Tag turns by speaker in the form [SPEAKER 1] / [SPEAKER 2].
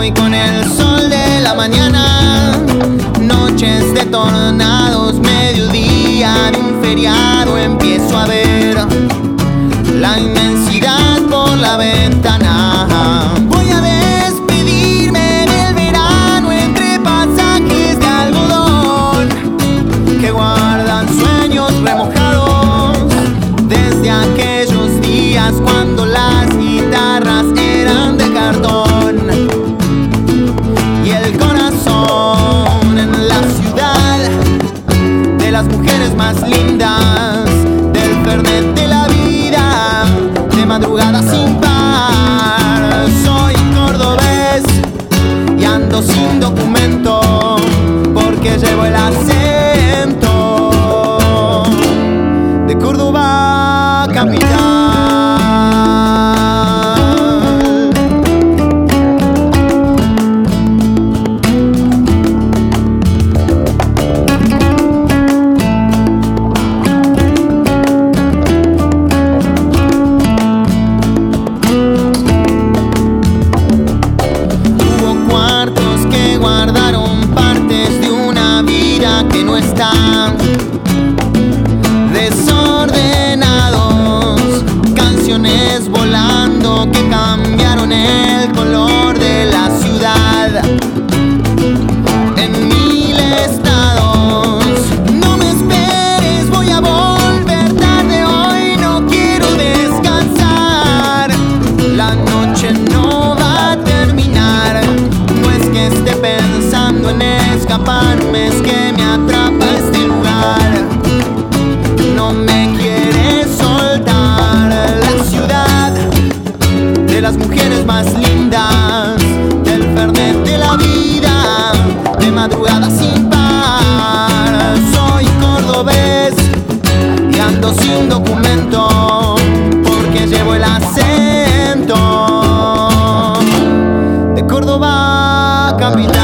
[SPEAKER 1] hoy con el sol de la mañana. Noches de tornados, mediodía en empiezo a ver la inmensidad por la ventana. Voy a despedirme del verano entre pasajes de algodón que guardan sueños remojados desde aquí. I'm. mujeres más lindas del fernet de la vida, de madrugada sin par. Soy cordobés y ando sin documento porque llevo el acento de Córdoba capital.